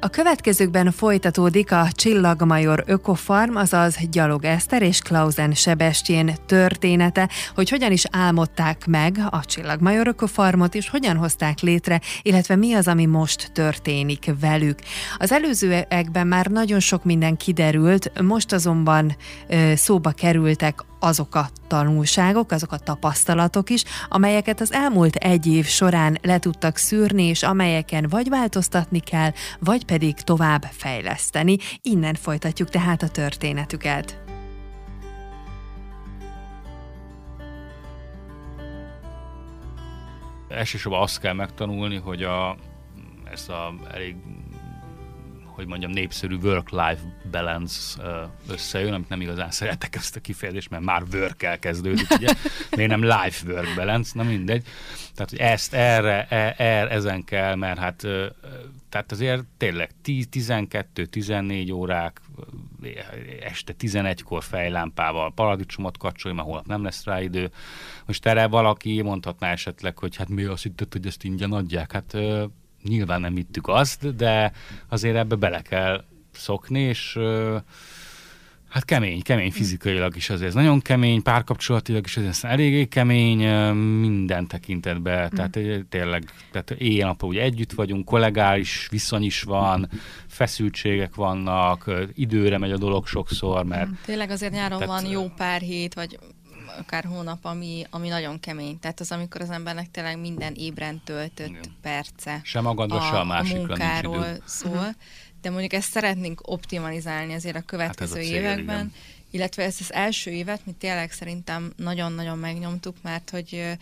A következőkben folytatódik a Csillagmajor Ökofarm, azaz Gyalog Eszter és Klausen Sebestyén története, hogy hogyan is álmodták meg a Csillagmajor Ökofarmot, és hogyan hozták létre, illetve mi az, ami most történik velük. Az előzőekben már nagyon sok minden kiderült, most azonban ö, szóba kerültek azok a tanulságok, azok a tapasztalatok is, amelyeket az elmúlt egy év során le tudtak szűrni, és amelyeken vagy változtatni kell, vagy pedig tovább fejleszteni. Innen folytatjuk tehát a történetüket. Elsősorban azt kell megtanulni, hogy a, ezt a elég hogy mondjam, népszerű work-life balance összejön, amit nem igazán szeretek ezt a kifejezést, mert már work kezdődik, ugye? Miért nem life-work balance, na mindegy. Tehát, hogy ezt erre, e, er, ezen kell, mert hát tehát azért tényleg 12-14 órák, este 11-kor fejlámpával paradicsomot kapcsolj, mert holnap nem lesz rá idő. Most erre valaki mondhatná esetleg, hogy hát mi azt hitted, hogy ezt ingyen adják? Hát nyilván nem ittük azt, de azért ebbe bele kell szokni, és hát kemény, kemény fizikailag is azért. Ez nagyon kemény, párkapcsolatilag is azért eléggé kemény, minden tekintetben, mm. tehát tényleg, tehát éjjel-nappal ugye együtt vagyunk, kollégális viszony is van, feszültségek vannak, időre megy a dolog sokszor, mert... Tényleg azért nyáron tehát, van jó pár hét, vagy akár hónap, ami, ami nagyon kemény. Tehát az, amikor az embernek tényleg minden ébren töltött Igen. perce sem magadba, a, sem a, a munkáról szól. Uh-huh. De mondjuk ezt szeretnénk optimalizálni azért a következő hát a cél, években. Igen. Illetve ezt az első évet mi tényleg szerintem nagyon-nagyon megnyomtuk, mert hogy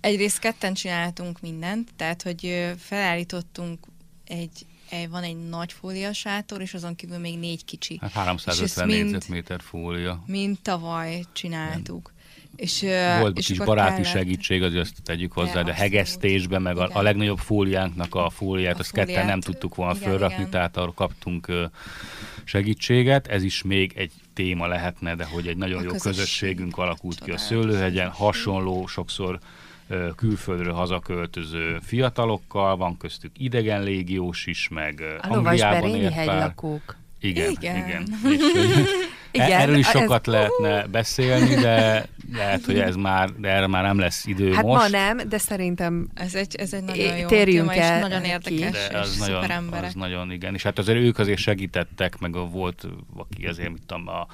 egyrészt ketten csináltunk mindent, tehát hogy felállítottunk egy van egy nagy fólia sátor, és azon kívül még négy kicsi. Hát 350 négyzetméter fólia. Mint tavaly csináltuk. És, Volt és kis baráti kellett... segítség, azért azt tegyük hozzá, de hegesztésben, meg a, a legnagyobb fóliánknak a fóliát, a azt fóliát, ketten nem tudtuk volna igen, fölrakni, igen. tehát arra kaptunk segítséget. Ez is még egy téma lehetne, de hogy egy nagyon a jó közösségünk alakult ki a Szőlőhegyen, hasonló, sokszor külföldről hazaköltöző fiatalokkal, van köztük idegen légiós is, meg a Angliában élt hegylakók. Igen, igen. igen. És, igen, Erről is sokat ez... lehetne beszélni, de lehet, hogy ez már, de erre már nem lesz idő hát most. ma nem, de szerintem ez egy, ez egy nagyon jó térjünk téma, el és nagyon érdekes, de az és nagyon, emberek. Az nagyon, igen. És hát azért ők azért segítettek, meg volt, aki azért, mit tudom, a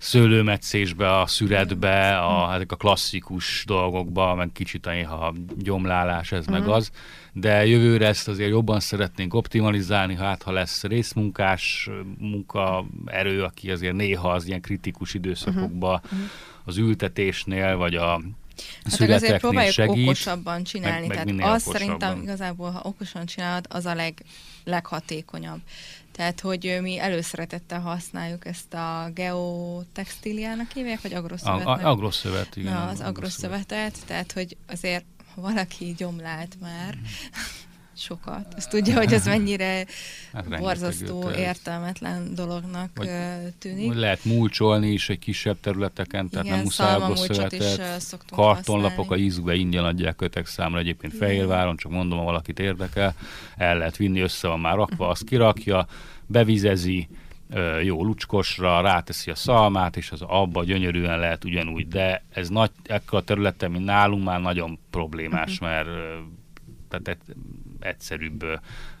szőlőmetszésbe, a szüretbe, a, ezek a klasszikus dolgokba, meg kicsit a néha gyomlálás, ez mm. meg mhm. az. De jövőre ezt azért jobban szeretnénk optimalizálni, hát ha lesz részmunkás munkaerő, aki azért néha az ilyen kritikus időszakokban mm. az ültetésnél, vagy a Hát azért próbáljuk segít, okosabban csinálni. Meg, meg Tehát azt okosabban. szerintem igazából, ha okosan csinálod, az a leg, leghatékonyabb. Tehát, hogy mi előszeretettel használjuk ezt a geotextíliának hívják, vagy agroszövetnek? A, agroszövet, igen. Na, az agroszövetet, tehát, hogy azért valaki gyomlált már, mm sokat. Ezt tudja, hogy ez mennyire hát borzasztó, értelmetlen dolognak vagy, tűnik. Lehet mulcsolni is egy kisebb területeken, tehát Igen, nem muszáj agroszövetet. Kartonlapok a ízbe ingyen adják kötek számra, egyébként Fehérváron, csak mondom, ha valakit érdekel, el lehet vinni, össze van már rakva, azt kirakja, bevizezi, jó lucskosra, ráteszi a szalmát, és az abba gyönyörűen lehet ugyanúgy, de ez nagy, ekkor a területen, mint nálunk már nagyon problémás, uh-huh. mert tehát egyszerűbb,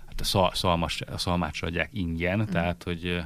hát a, szalmas, a szalmát adják ingyen, uh-huh. tehát hogy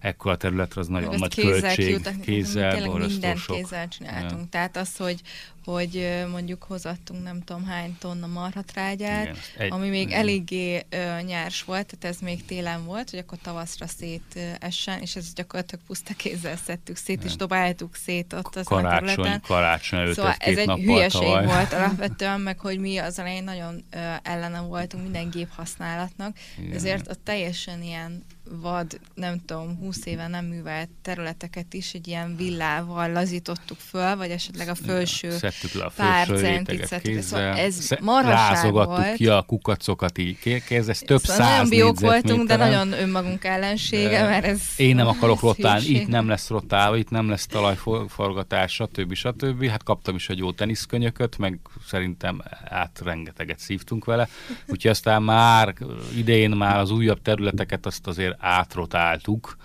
ekkora területre az nagyon nagy költség. Kézzel, tényleg minden sok. kézzel csináltunk. Ja. Tehát az, hogy hogy mondjuk hozattunk nem tudom hány tonna marhatrágyát, Igen, egy, ami még igen. eléggé ö, nyárs volt, tehát ez még télen volt, hogy akkor tavaszra szét essen, és ez gyakorlatilag puszta kézzel szedtük szét, Igen. és dobáltuk szét ott az karácsony. Karácsony előtt szóval ez egy hülyeség tavaly. volt alapvetően, meg hogy mi az elején nagyon ö, ellene voltunk minden gép használatnak, Igen. ezért a teljesen ilyen vad, nem tudom, 20 éve nem művelt területeket is egy ilyen villával lazítottuk föl, vagy esetleg a felső Szedtük le a pár centit szedtük. Szóval ez Sze- marhaság volt. ki a kukacokat így. Kéz, ez több Szóval száz nagyon biók voltunk, de nagyon önmagunk ellensége, mert ez... Én nem akarok rotálni, itt nem lesz rotálva, itt nem lesz talajforgatás, stb. stb. Hát kaptam is egy jó teniszkönyököt, meg szerintem át rengeteget szívtunk vele. Úgyhogy aztán már idén már az újabb területeket azt azért átrotáltuk,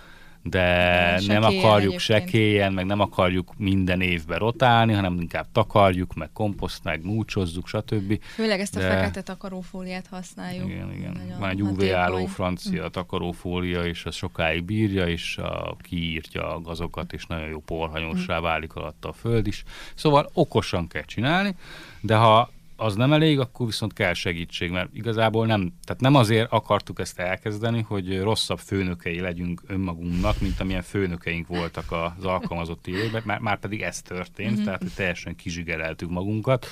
de nem akarjuk sekélyen, meg nem akarjuk minden évben rotálni, hanem inkább takarjuk, meg komposzt, meg múcsozzuk, stb. Főleg ezt a de- fekete takarófóliát használjuk. Igen, igen. Nagyon Van egy UV álló francia takarófólia, és az sokáig bírja, és a, kiírtja a gazokat, és nagyon jó porhanyossá válik alatta a föld is. Szóval okosan kell csinálni, de ha az nem elég, akkor viszont kell segítség, mert igazából nem, tehát nem azért akartuk ezt elkezdeni, hogy rosszabb főnökei legyünk önmagunknak, mint amilyen főnökeink voltak az alkalmazotti évben, már, már pedig ez történt, mm-hmm. tehát hogy teljesen kizsigereltük magunkat,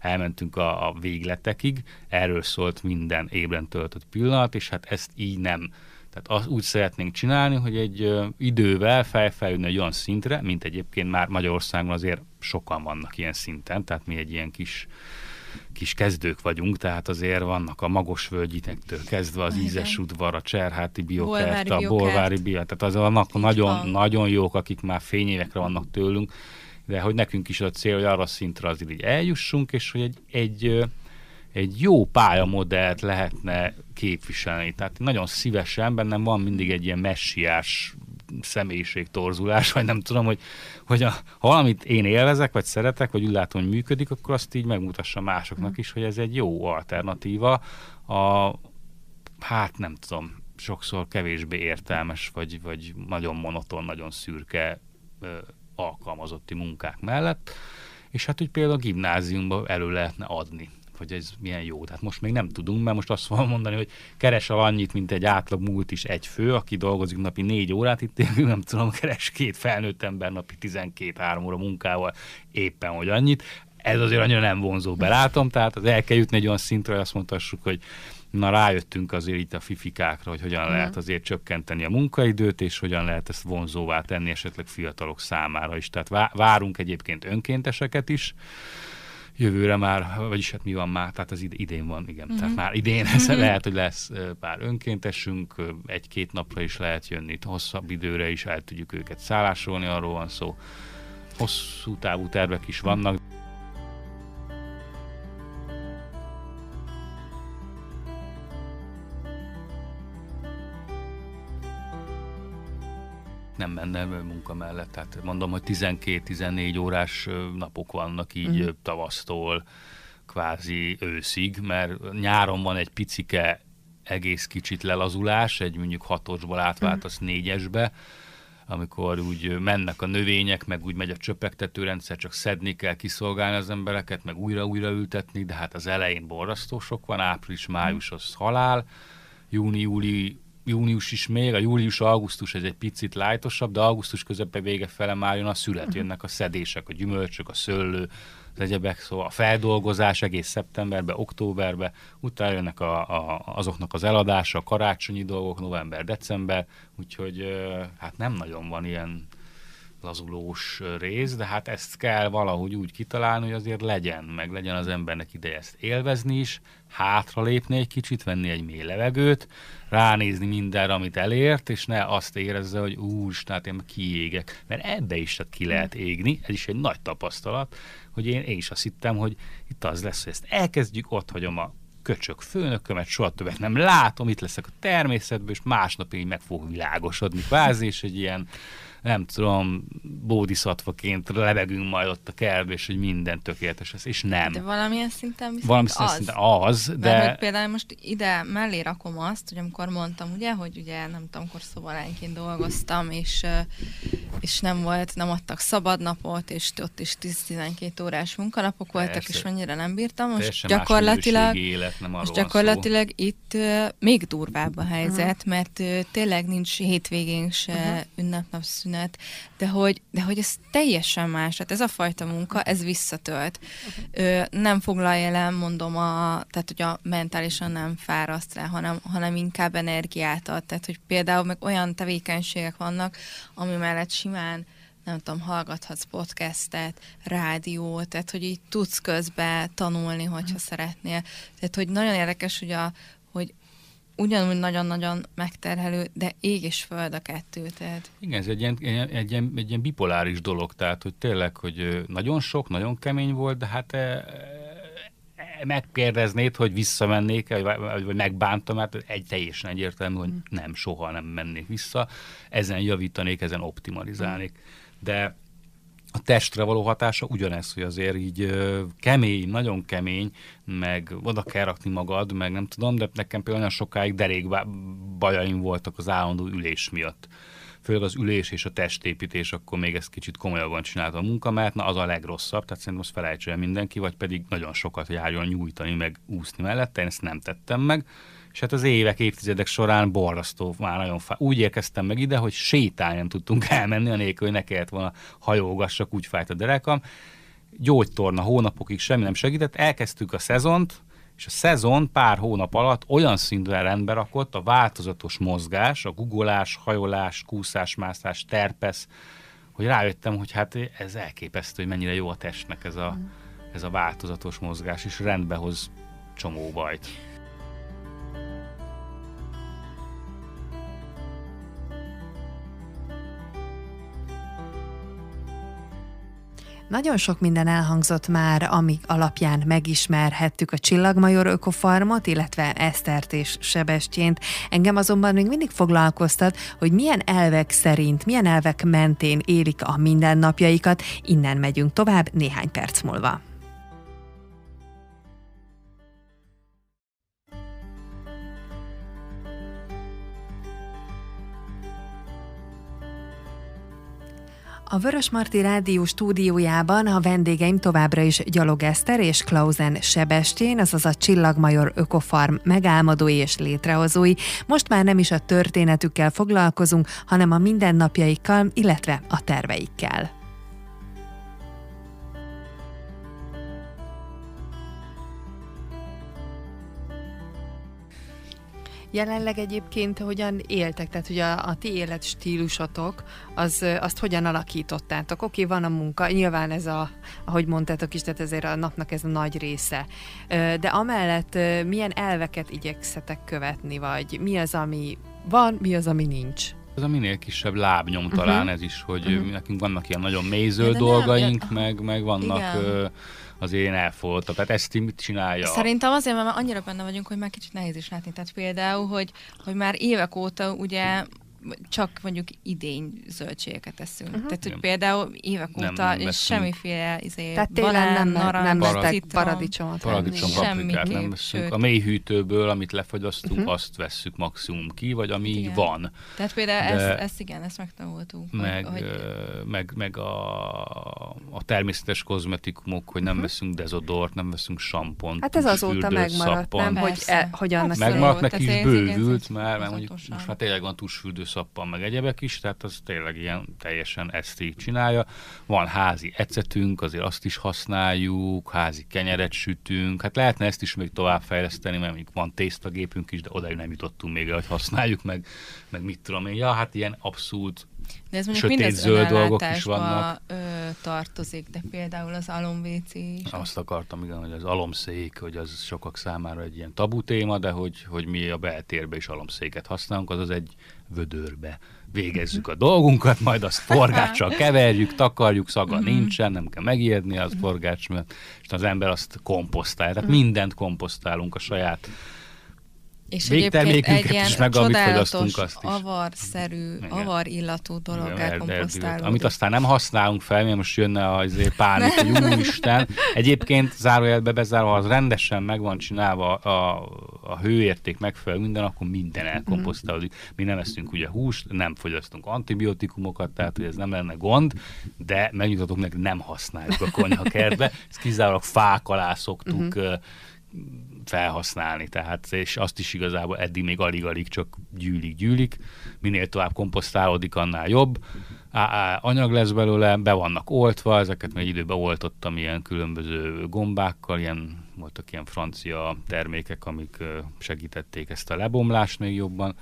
elmentünk a, a végletekig, erről szólt minden ébren töltött pillanat, és hát ezt így nem tehát azt úgy szeretnénk csinálni, hogy egy ö, idővel felfeljönni egy olyan szintre, mint egyébként már Magyarországon azért sokan vannak ilyen szinten, tehát mi egy ilyen kis kis kezdők vagyunk, tehát azért vannak a magos völgyitektől kezdve az ízes udvar, a cserháti biokert, a bolvári biokert, tehát az vannak nagyon, van. nagyon jók, akik már fényévekre vannak tőlünk, de hogy nekünk is a cél, hogy arra a szintre azért így eljussunk, és hogy egy, egy, egy jó pályamodellt lehetne képviselni. Tehát nagyon szívesen, bennem van mindig egy ilyen messiás személyiségtorzulás, vagy nem tudom, hogy, hogy a, ha valamit én élvezek, vagy szeretek, vagy úgy látom, hogy működik, akkor azt így megmutassa másoknak is, hogy ez egy jó alternatíva. A, hát nem tudom, sokszor kevésbé értelmes, vagy, vagy nagyon monoton, nagyon szürke ö, alkalmazotti munkák mellett, és hát úgy például a gimnáziumban elő lehetne adni hogy ez milyen jó. Tehát most még nem tudunk, mert most azt fogom mondani, hogy keresel annyit, mint egy átlag múlt is egy fő, aki dolgozik napi négy órát, itt nem tudom, keres két felnőtt ember napi 12-3 óra munkával éppen, hogy annyit. Ez azért annyira nem vonzó, belátom, tehát az el kell jutni egy olyan szintre, hogy azt mondhassuk, hogy na rájöttünk azért itt a fifikákra, hogy hogyan lehet azért csökkenteni a munkaidőt, és hogyan lehet ezt vonzóvá tenni esetleg fiatalok számára is. Tehát vá- várunk egyébként önkénteseket is, jövőre már, vagyis hát mi van már, tehát az id- idén van, igen, uh-huh. tehát már idén ez lehet, hogy lesz pár önkéntesünk, egy-két napra is lehet jönni, hosszabb időre is el tudjuk őket szállásolni, arról van szó. Hosszú távú tervek is vannak. Nem menne munka mellett. Tehát mondom, hogy 12-14 órás napok vannak így Mhm. mm. tavasztól kvázi őszig, mert nyáron van egy picike egész kicsit lelazulás, egy mondjuk hatosból átváltasz négyesbe, amikor úgy mennek a növények, meg úgy megy a csöpegtetőrendszer, csak szedni kell, kiszolgálni az embereket, meg újra-újra ültetni, de hát az elején borzasztó sok van, április, május az halál, júni, júli, június is még, a július-augusztus ez egy picit lájtosabb, de augusztus közepe vége fele már jön a szület, jönnek a szedések, a gyümölcsök, a szőlő, az egyebek, szóval a feldolgozás egész szeptemberbe, októberbe, utána jönnek a, a, azoknak az eladása, a karácsonyi dolgok, november, december, úgyhogy hát nem nagyon van ilyen lazulós rész, de hát ezt kell valahogy úgy kitalálni, hogy azért legyen, meg legyen az embernek ideje ezt élvezni is, hátra lépni egy kicsit, venni egy mély levegőt, ránézni mindenre, amit elért, és ne azt érezze, hogy úristen, hát én kiégek. Mert ebbe is tehát ki lehet égni, ez is egy nagy tapasztalat, hogy én, én is azt hittem, hogy itt az lesz, hogy ezt elkezdjük, ott hagyom a köcsök főnökömet, soha többet nem látom, itt leszek a természetben, és másnap így meg fog világosodni kvázi, és egy ilyen nem tudom, bódiszatvaként lebegünk majd ott a kertbe, és hogy minden tökéletes lesz, és nem. De valamilyen szinten viszont Valami az. szinten az, Mert de hogy például most ide mellé rakom azt, hogy amikor mondtam, ugye, hogy ugye nem tudom, akkor szobalányként dolgoztam, és, és nem volt, nem adtak szabadnapot, és ott is 10-12 órás munkanapok voltak, Persze. és mennyire nem bírtam. Most teljesen gyakorlatilag élet, nem most gyakorlatilag itt uh, még durvább a helyzet, mert uh, tényleg nincs hétvégén se, uh-huh. ünnepnap, szünet, tűnet, de hogy, de hogy ez teljesen más, tehát ez a fajta munka, ez visszatölt. Ö, nem foglalja el, mondom, a, tehát hogy a mentálisan nem fáraszt rá, hanem, hanem inkább energiát ad, tehát hogy például meg olyan tevékenységek vannak, ami mellett simán nem tudom, hallgathatsz podcastet, rádiót, tehát hogy így tudsz közben tanulni, hogyha szeretnél. Tehát, hogy nagyon érdekes, hogy, a, hogy ugyanúgy nagyon-nagyon megterhelő, de ég és föld a kettő. Tehát. Igen, ez egy ilyen, egy, ilyen, egy ilyen bipoláris dolog, tehát hogy tényleg, hogy nagyon sok, nagyon kemény volt, de hát e, e, megkérdeznéd, hogy visszamennék, vagy, vagy megbántam, hát egy teljesen egyértelmű, hogy mm. nem, soha nem mennék vissza. Ezen javítanék, ezen optimalizálnék. Mm de a testre való hatása ugyanez, hogy azért így kemény, nagyon kemény, meg oda kell rakni magad, meg nem tudom, de nekem például olyan sokáig derék bajaim voltak az állandó ülés miatt. Főleg az ülés és a testépítés, akkor még ezt kicsit komolyabban csinálta a munka, mert na az a legrosszabb, tehát szerintem azt felejtse el mindenki, vagy pedig nagyon sokat járjon nyújtani, meg úszni mellette, én ezt nem tettem meg és hát az évek, évtizedek során borzasztó, már nagyon fá... Úgy érkeztem meg ide, hogy sétálni tudtunk elmenni, anélkül, hogy ne kellett volna hajógassak, úgy fájt a derekam. Gyógytorna hónapokig semmi nem segített, elkezdtük a szezont, és a szezon pár hónap alatt olyan szinten rendbe rakott a változatos mozgás, a guggolás, hajolás, kúszás, mászás, terpesz, hogy rájöttem, hogy hát ez elképesztő, hogy mennyire jó a testnek ez a, ez a változatos mozgás, és rendbe hoz csomó bajt. Nagyon sok minden elhangzott már, amik alapján megismerhettük a Csillagmajor Ökofarmot, illetve Esztert és Sebestyént. Engem azonban még mindig foglalkoztat, hogy milyen elvek szerint, milyen elvek mentén élik a mindennapjaikat. Innen megyünk tovább néhány perc múlva. A Vörös Marti Rádió stúdiójában a vendégeim továbbra is Gyalog Eszter és Klausen Sebestén, azaz a Csillagmajor Ökofarm megálmodói és létrehozói. Most már nem is a történetükkel foglalkozunk, hanem a mindennapjaikkal, illetve a terveikkel. Jelenleg egyébként hogyan éltek, tehát hogy a, a ti életstílusotok, az, azt hogyan alakítottátok? Oké, van a munka, nyilván ez a, ahogy mondtátok is, tehát ezért a napnak ez a nagy része. De amellett milyen elveket igyekszetek követni, vagy mi az, ami van, mi az, ami nincs? Ez a minél kisebb lábnyom talán uh-huh. ez is, hogy uh-huh. nekünk vannak ilyen nagyon méző dolgaink, nem, meg, meg vannak... Igen az én elfolta. Tehát ezt mit csinálja? Szerintem azért, mert annyira benne vagyunk, hogy már kicsit nehéz is látni. Tehát például, hogy, hogy már évek óta ugye csak mondjuk idény zöldségeket eszünk. Uh-huh. Tehát, hogy például évek nem, óta nem semmiféle izé, Tehát télen nem, narancs, nem vettek paradicsomot. Paradicsom, paprikát nem veszünk. A mélyhűtőből, amit lefagyasztunk, uh-huh. azt vesszük maximum ki, vagy ami igen. van. Tehát például De ezt, ezt igen, ezt megtanultuk. Meg, hogy... meg, meg a, a természetes kozmetikumok, hogy nem uh-huh. veszünk dezodort, nem veszünk sampont. Hát ez azóta megmaradt, nem? Hogy, e, hogy annak Megmaradt, meg is bővült már, mert mondjuk most már tényleg van tusfürdő szappan, meg egyebek is, tehát az tényleg ilyen teljesen ezt így csinálja. Van házi ecetünk, azért azt is használjuk, házi kenyeret sütünk, hát lehetne ezt is még továbbfejleszteni, mert még van tésztagépünk is, de oda nem jutottunk még hogy használjuk, meg, meg mit tudom én. Ja, hát ilyen abszolút de ez mondjuk sötét zöld dolgok is vannak. Ö, tartozik, de például az alomvécé is. Azt akartam, igen, hogy az alomszék, hogy az sokak számára egy ilyen tabu téma, de hogy, hogy mi a beltérbe is alomszéket használunk, az az egy vödörbe végezzük a dolgunkat, majd azt forgáccsal keverjük, takarjuk, szaga mm-hmm. nincsen, nem kell megijedni az forgács mert és az ember azt komposztálja. Tehát mm-hmm. mindent komposztálunk a saját és egyébként egy ilyen is, meg csodálatos, azt is. avarszerű, Igen. avar illatú dolog elkomposztálódik. Amit aztán nem használunk fel, mert most jönne a azért pánik, hogy úristen. Egyébként zárójelbe bezárva, ha az rendesen meg van csinálva a, a hőérték megfelelő minden, akkor minden elkomposztálódik. Mi nem eszünk ugye húst, nem fogyasztunk antibiotikumokat, tehát hogy ez nem lenne gond, de megnyugtatok meg, nem használjuk a konyhakertbe. Ezt kizárólag fák alá szoktuk uh-huh felhasználni, tehát és azt is igazából eddig még alig-alig csak gyűlik-gyűlik, minél tovább komposztálódik, annál jobb. anyag lesz belőle, be vannak oltva, ezeket még időben oltottam ilyen különböző gombákkal, ilyen voltak ilyen francia termékek, amik segítették ezt a lebomlást még jobban.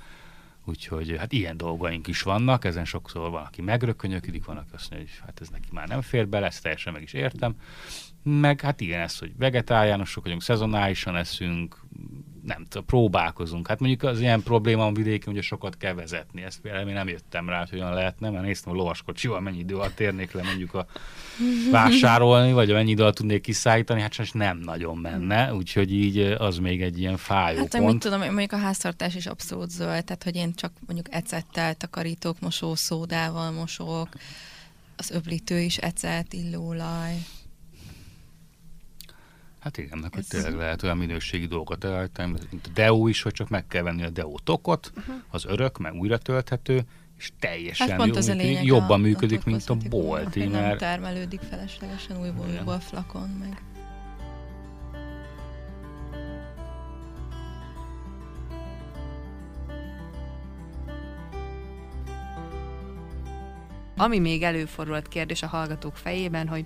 Úgyhogy hát ilyen dolgaink is vannak, ezen sokszor van, aki megrökönyöködik, van, aki azt mondja, hogy hát ez neki már nem fér bele, ezt teljesen meg is értem. Meg hát igen, ez, hogy vegetáriánusok vagyunk, szezonálisan eszünk, nem tudom, próbálkozunk. Hát mondjuk az ilyen probléma a vidéken, hogy sokat kell vezetni. Ezt például én nem jöttem rá, hogy hogyan lehetne, mert néztem a lovaskocsival, mennyi idő alatt térnék le mondjuk a vásárolni, vagy mennyi idő alatt tudnék kiszállítani, hát sajnos nem nagyon menne, úgyhogy így az még egy ilyen fájó hát, pont. mit tudom, mondjuk a háztartás is abszolút zöld, tehát hogy én csak mondjuk ecettel takarítok, mosószódával mosok, az öblítő is ecet, illóolaj. Hát igen, meg hogy tényleg lehet olyan minőségi dolgokat elhajtani, mint a Deo is, hogy csak meg kell venni a Deo tokot, uh-huh. az örök, meg újra tölthető, és teljesen hát pont az jó, működik, jobban a, működik, a mint a bolti. Mert... Nem termelődik feleslegesen újból, újból a flakon, meg... Ami még előfordult kérdés a hallgatók fejében, hogy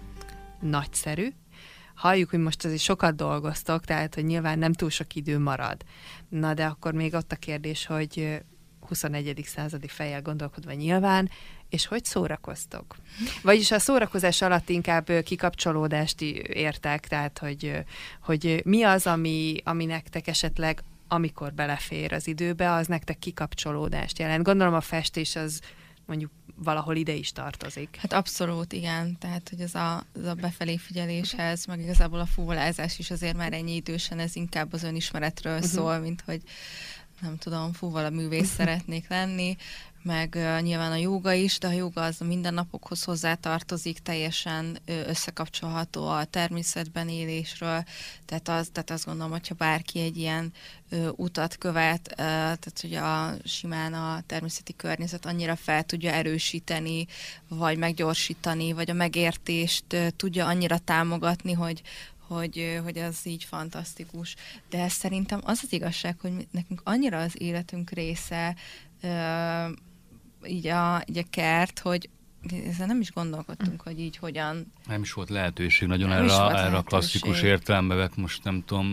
nagyszerű, halljuk, hogy most azért sokat dolgoztok, tehát hogy nyilván nem túl sok idő marad. Na de akkor még ott a kérdés, hogy 21. századi fejjel gondolkodva nyilván, és hogy szórakoztok? Vagyis a szórakozás alatt inkább kikapcsolódást értek, tehát hogy, hogy mi az, ami, ami nektek esetleg amikor belefér az időbe, az nektek kikapcsolódást jelent. Gondolom a festés az mondjuk valahol ide is tartozik. Hát abszolút, igen. Tehát, hogy ez a, ez a befelé figyeléshez, meg igazából a fúvalázás is azért már ennyi idősen, ez inkább az önismeretről uh-huh. szól, mint hogy nem tudom, fúval a művész szeretnék lenni, meg uh, nyilván a joga is, de a joga az a mindennapokhoz hozzátartozik, teljesen összekapcsolható a természetben élésről, tehát, az, tehát azt gondolom, hogyha bárki egy ilyen uh, utat követ, uh, tehát hogy a simán a természeti környezet annyira fel tudja erősíteni, vagy meggyorsítani, vagy a megértést uh, tudja annyira támogatni, hogy, hogy, hogy az így fantasztikus. De szerintem az az igazság, hogy nekünk annyira az életünk része, így a, így a kert, hogy ezzel nem is gondolkodtunk, hogy így hogyan... Nem is volt lehetőség nagyon nem erre, erre a klasszikus értelembe vett, most nem tudom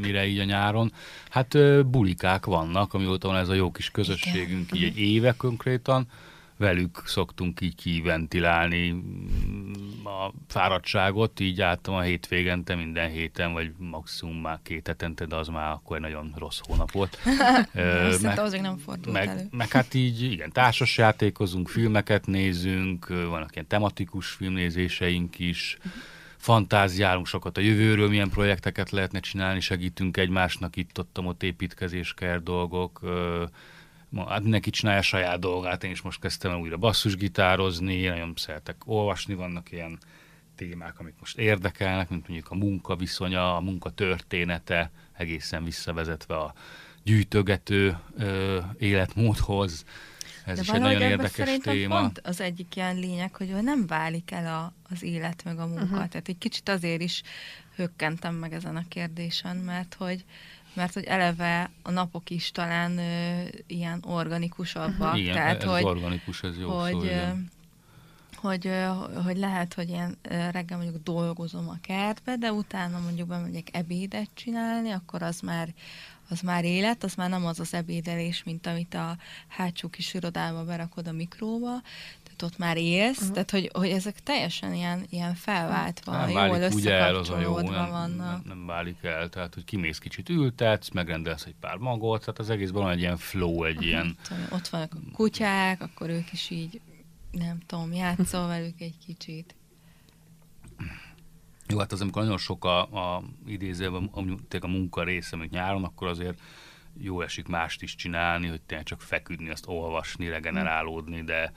mire így a nyáron. Hát bulikák vannak, amióta van ez a jó kis közösségünk, Igen. így egy éve konkrétan, velük szoktunk így kiventilálni a fáradtságot, így álltam a hétvégente minden héten, vagy maximum már két hetente, de az már akkor egy nagyon rossz hónap volt. Ö, meg, az nem fordult meg, elő. Meg hát így, igen, társas játékozunk, filmeket nézünk, vannak ilyen tematikus filmnézéseink is, fantáziálunk sokat a jövőről, milyen projekteket lehetne csinálni, segítünk egymásnak itt-ott, ott építkezéskert dolgok, hát mindenki csinálja a saját dolgát, én is most kezdtem újra basszusgitározni, nagyon szeretek olvasni, vannak ilyen témák, amik most érdekelnek, mint mondjuk a munka viszonya, a munka története, egészen visszavezetve a gyűjtögető ö, életmódhoz. Ez De is egy nagyon érdekes téma. Pont az egyik ilyen lényeg, hogy nem válik el a, az élet meg a munka. Uh-huh. Tehát egy kicsit azért is hökkentem meg ezen a kérdésen, mert hogy mert hogy eleve a napok is talán ö, ilyen organikusabbak. Uh-huh. Igen, tehát, ez hogy, organikus, ez jó hogy, szó, igen. Hogy, hogy lehet, hogy én reggel mondjuk dolgozom a kertbe, de utána mondjuk bemegyek ebédet csinálni, akkor az már, az már élet, az már nem az az ebédelés, mint amit a hátsó kis irodába berakod a mikróba, ott már élsz, uh-huh. tehát hogy, hogy ezek teljesen ilyen, ilyen felváltva, nem jól válik úgy el, az a jó, nem, vannak. Nem, nem válik el, tehát hogy kimész kicsit ültetsz, megrendelsz egy pár magot, tehát az egészben van egy ilyen flow, egy uh-huh. ilyen... Ott vannak a kutyák, akkor ők is így, nem tudom, játszol velük egy kicsit. Jó, hát az, amikor nagyon sok a, a idézőben, a munka része, mint nyáron, akkor azért jó esik mást is csinálni, hogy tényleg csak feküdni, azt olvasni, regenerálódni, de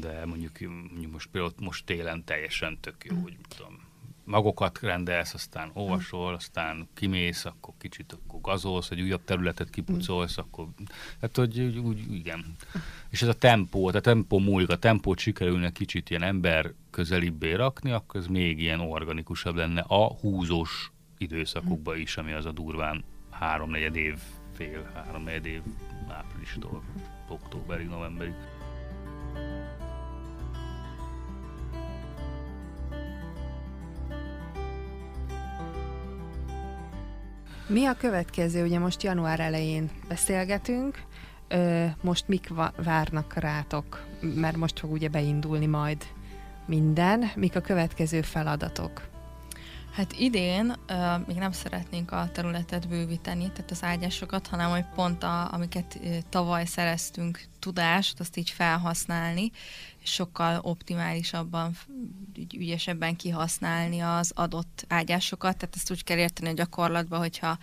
de mondjuk, mondjuk most például most télen teljesen tök jó, hogy tudom, magokat rendelsz, aztán olvasol, aztán kimész, akkor kicsit akkor gazolsz, egy újabb területet kipucolsz, akkor, hát hogy úgy, úgy, igen. És ez a tempó, a tempó múlik, a tempót sikerülne kicsit ilyen ember közelibbé rakni, akkor ez még ilyen organikusabb lenne a húzós időszakokban is, ami az a durván háromnegyed év, fél háromnegyed év áprilistól októberig, novemberig. Mi a következő? Ugye most január elején beszélgetünk, most mik várnak rátok? Mert most fog ugye beindulni majd minden. Mik a következő feladatok? Hát idén uh, még nem szeretnénk a területet bővíteni, tehát az ágyásokat, hanem hogy pont a, amiket uh, tavaly szereztünk tudást, azt így felhasználni, és sokkal optimálisabban, ügy, ügyesebben kihasználni az adott ágyásokat. Tehát ezt úgy kell érteni a gyakorlatban, hogyha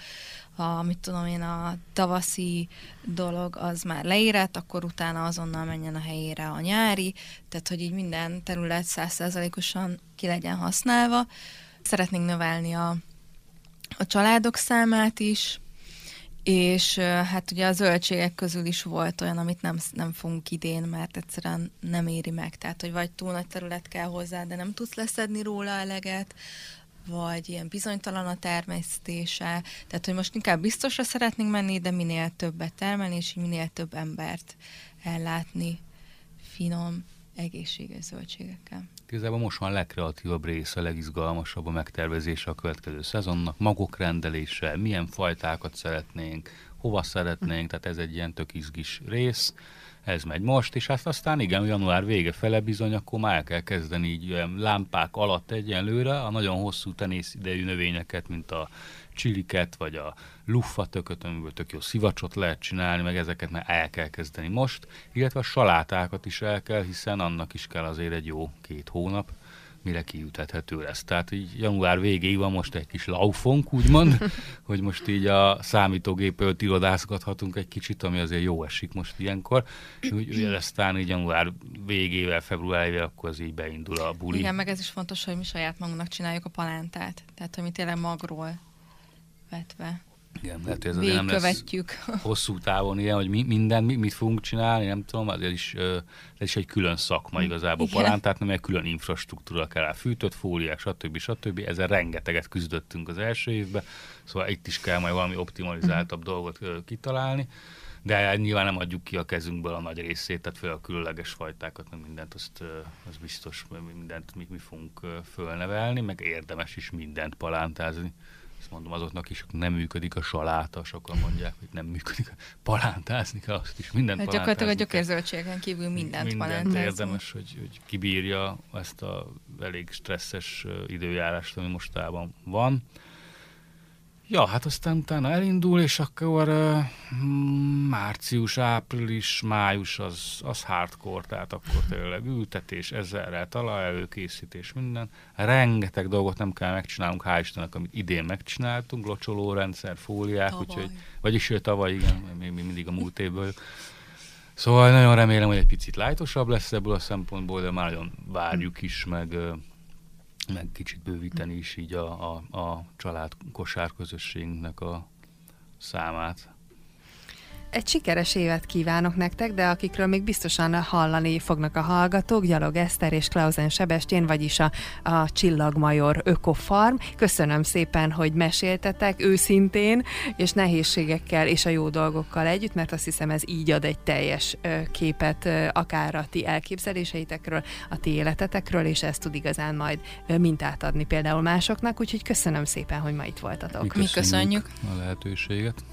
a, mit tudom én, a tavaszi dolog az már leérett, akkor utána azonnal menjen a helyére a nyári, tehát hogy így minden terület százszerzalékosan ki legyen használva. Szeretnénk növelni a, a családok számát is, és hát ugye a zöldségek közül is volt olyan, amit nem, nem fogunk idén, mert egyszerűen nem éri meg. Tehát, hogy vagy túl nagy terület kell hozzá, de nem tudsz leszedni róla eleget, vagy ilyen bizonytalan a termesztése. Tehát, hogy most inkább biztosra szeretnénk menni, de minél többet termelni, és minél több embert ellátni finom, egészséges zöldségekkel. Igazából most van a legkreatívabb része, a legizgalmasabb a megtervezése a következő szezonnak, magok rendelése, milyen fajtákat szeretnénk, hova szeretnénk, tehát ez egy ilyen tök izgis rész, ez megy most, és hát aztán igen, január vége fele bizony, akkor már el kell kezdeni így lámpák alatt egyenlőre a nagyon hosszú tenész idejű növényeket, mint a csiliket, vagy a luffatököt, amiből tök jó szivacsot lehet csinálni, meg ezeket már el kell kezdeni most, illetve a salátákat is el kell, hiszen annak is kell azért egy jó két hónap, mire kiütethető lesz. Tehát így január végéig van most egy kis laufunk, úgymond, hogy most így a számítógépől irodászgathatunk egy kicsit, ami azért jó esik most ilyenkor. Úgy, aztán így január végével, februárjával akkor az így beindul a buli. Igen, meg ez is fontos, hogy mi saját magunknak csináljuk a palántát. Tehát, hogy mi tényleg magról vetve. Igen, lehet, hogy ez azért nem lesz hosszú távon ilyen, hogy mi, minden, mi, mit fogunk csinálni, nem tudom, ez is, ez is egy külön szakma igazából Igen. palántát, nem egy külön infrastruktúra kell rá, fűtött fóliák, stb. stb. Ezzel rengeteget küzdöttünk az első évben, szóval itt is kell majd valami optimalizáltabb dolgot kitalálni de nyilván nem adjuk ki a kezünkből a nagy részét, tehát főleg a különleges fajtákat, meg mindent, azt, az biztos, mindent mi, mi fogunk fölnevelni, meg érdemes is mindent palántázni ezt mondom azoknak is, hogy nem működik a saláta, sokan mondják, hogy nem működik a palántázni kell, azt is mindent hát gyakorlatilag a gyökérzöldségen kívül mindent, mindent palántázni. érdemes, hogy, hogy kibírja ezt a elég stresszes időjárást, ami mostában van. Ja, hát aztán utána elindul, és akkor uh, március, április, május az, az hardcore, tehát akkor tényleg ültetés, ezerrel, talajelőkészítés, minden. Rengeteg dolgot nem kell megcsinálnunk, hál' Istennek, amit idén megcsináltunk, locsolórendszer, fóliák, tavaly. úgyhogy, vagyis ő tavaly, igen, még mindig a múlt évből. Szóval nagyon remélem, hogy egy picit lájtosabb lesz ebből a szempontból, de már nagyon várjuk is, meg meg kicsit bővíteni is így a, a, a család kosár közösségünknek a számát. Egy sikeres évet kívánok nektek, de akikről még biztosan hallani fognak a hallgatók, Gyalog Eszter és Klausen Sebestyén, vagyis a, a Csillagmajor Ökofarm. Köszönöm szépen, hogy meséltetek őszintén, és nehézségekkel és a jó dolgokkal együtt, mert azt hiszem ez így ad egy teljes képet akár a ti elképzeléseitekről, a ti életetekről, és ez tud igazán majd mintát adni például másoknak, úgyhogy köszönöm szépen, hogy ma itt voltatok. Mi köszönjük, Mi köszönjük. a lehetőséget.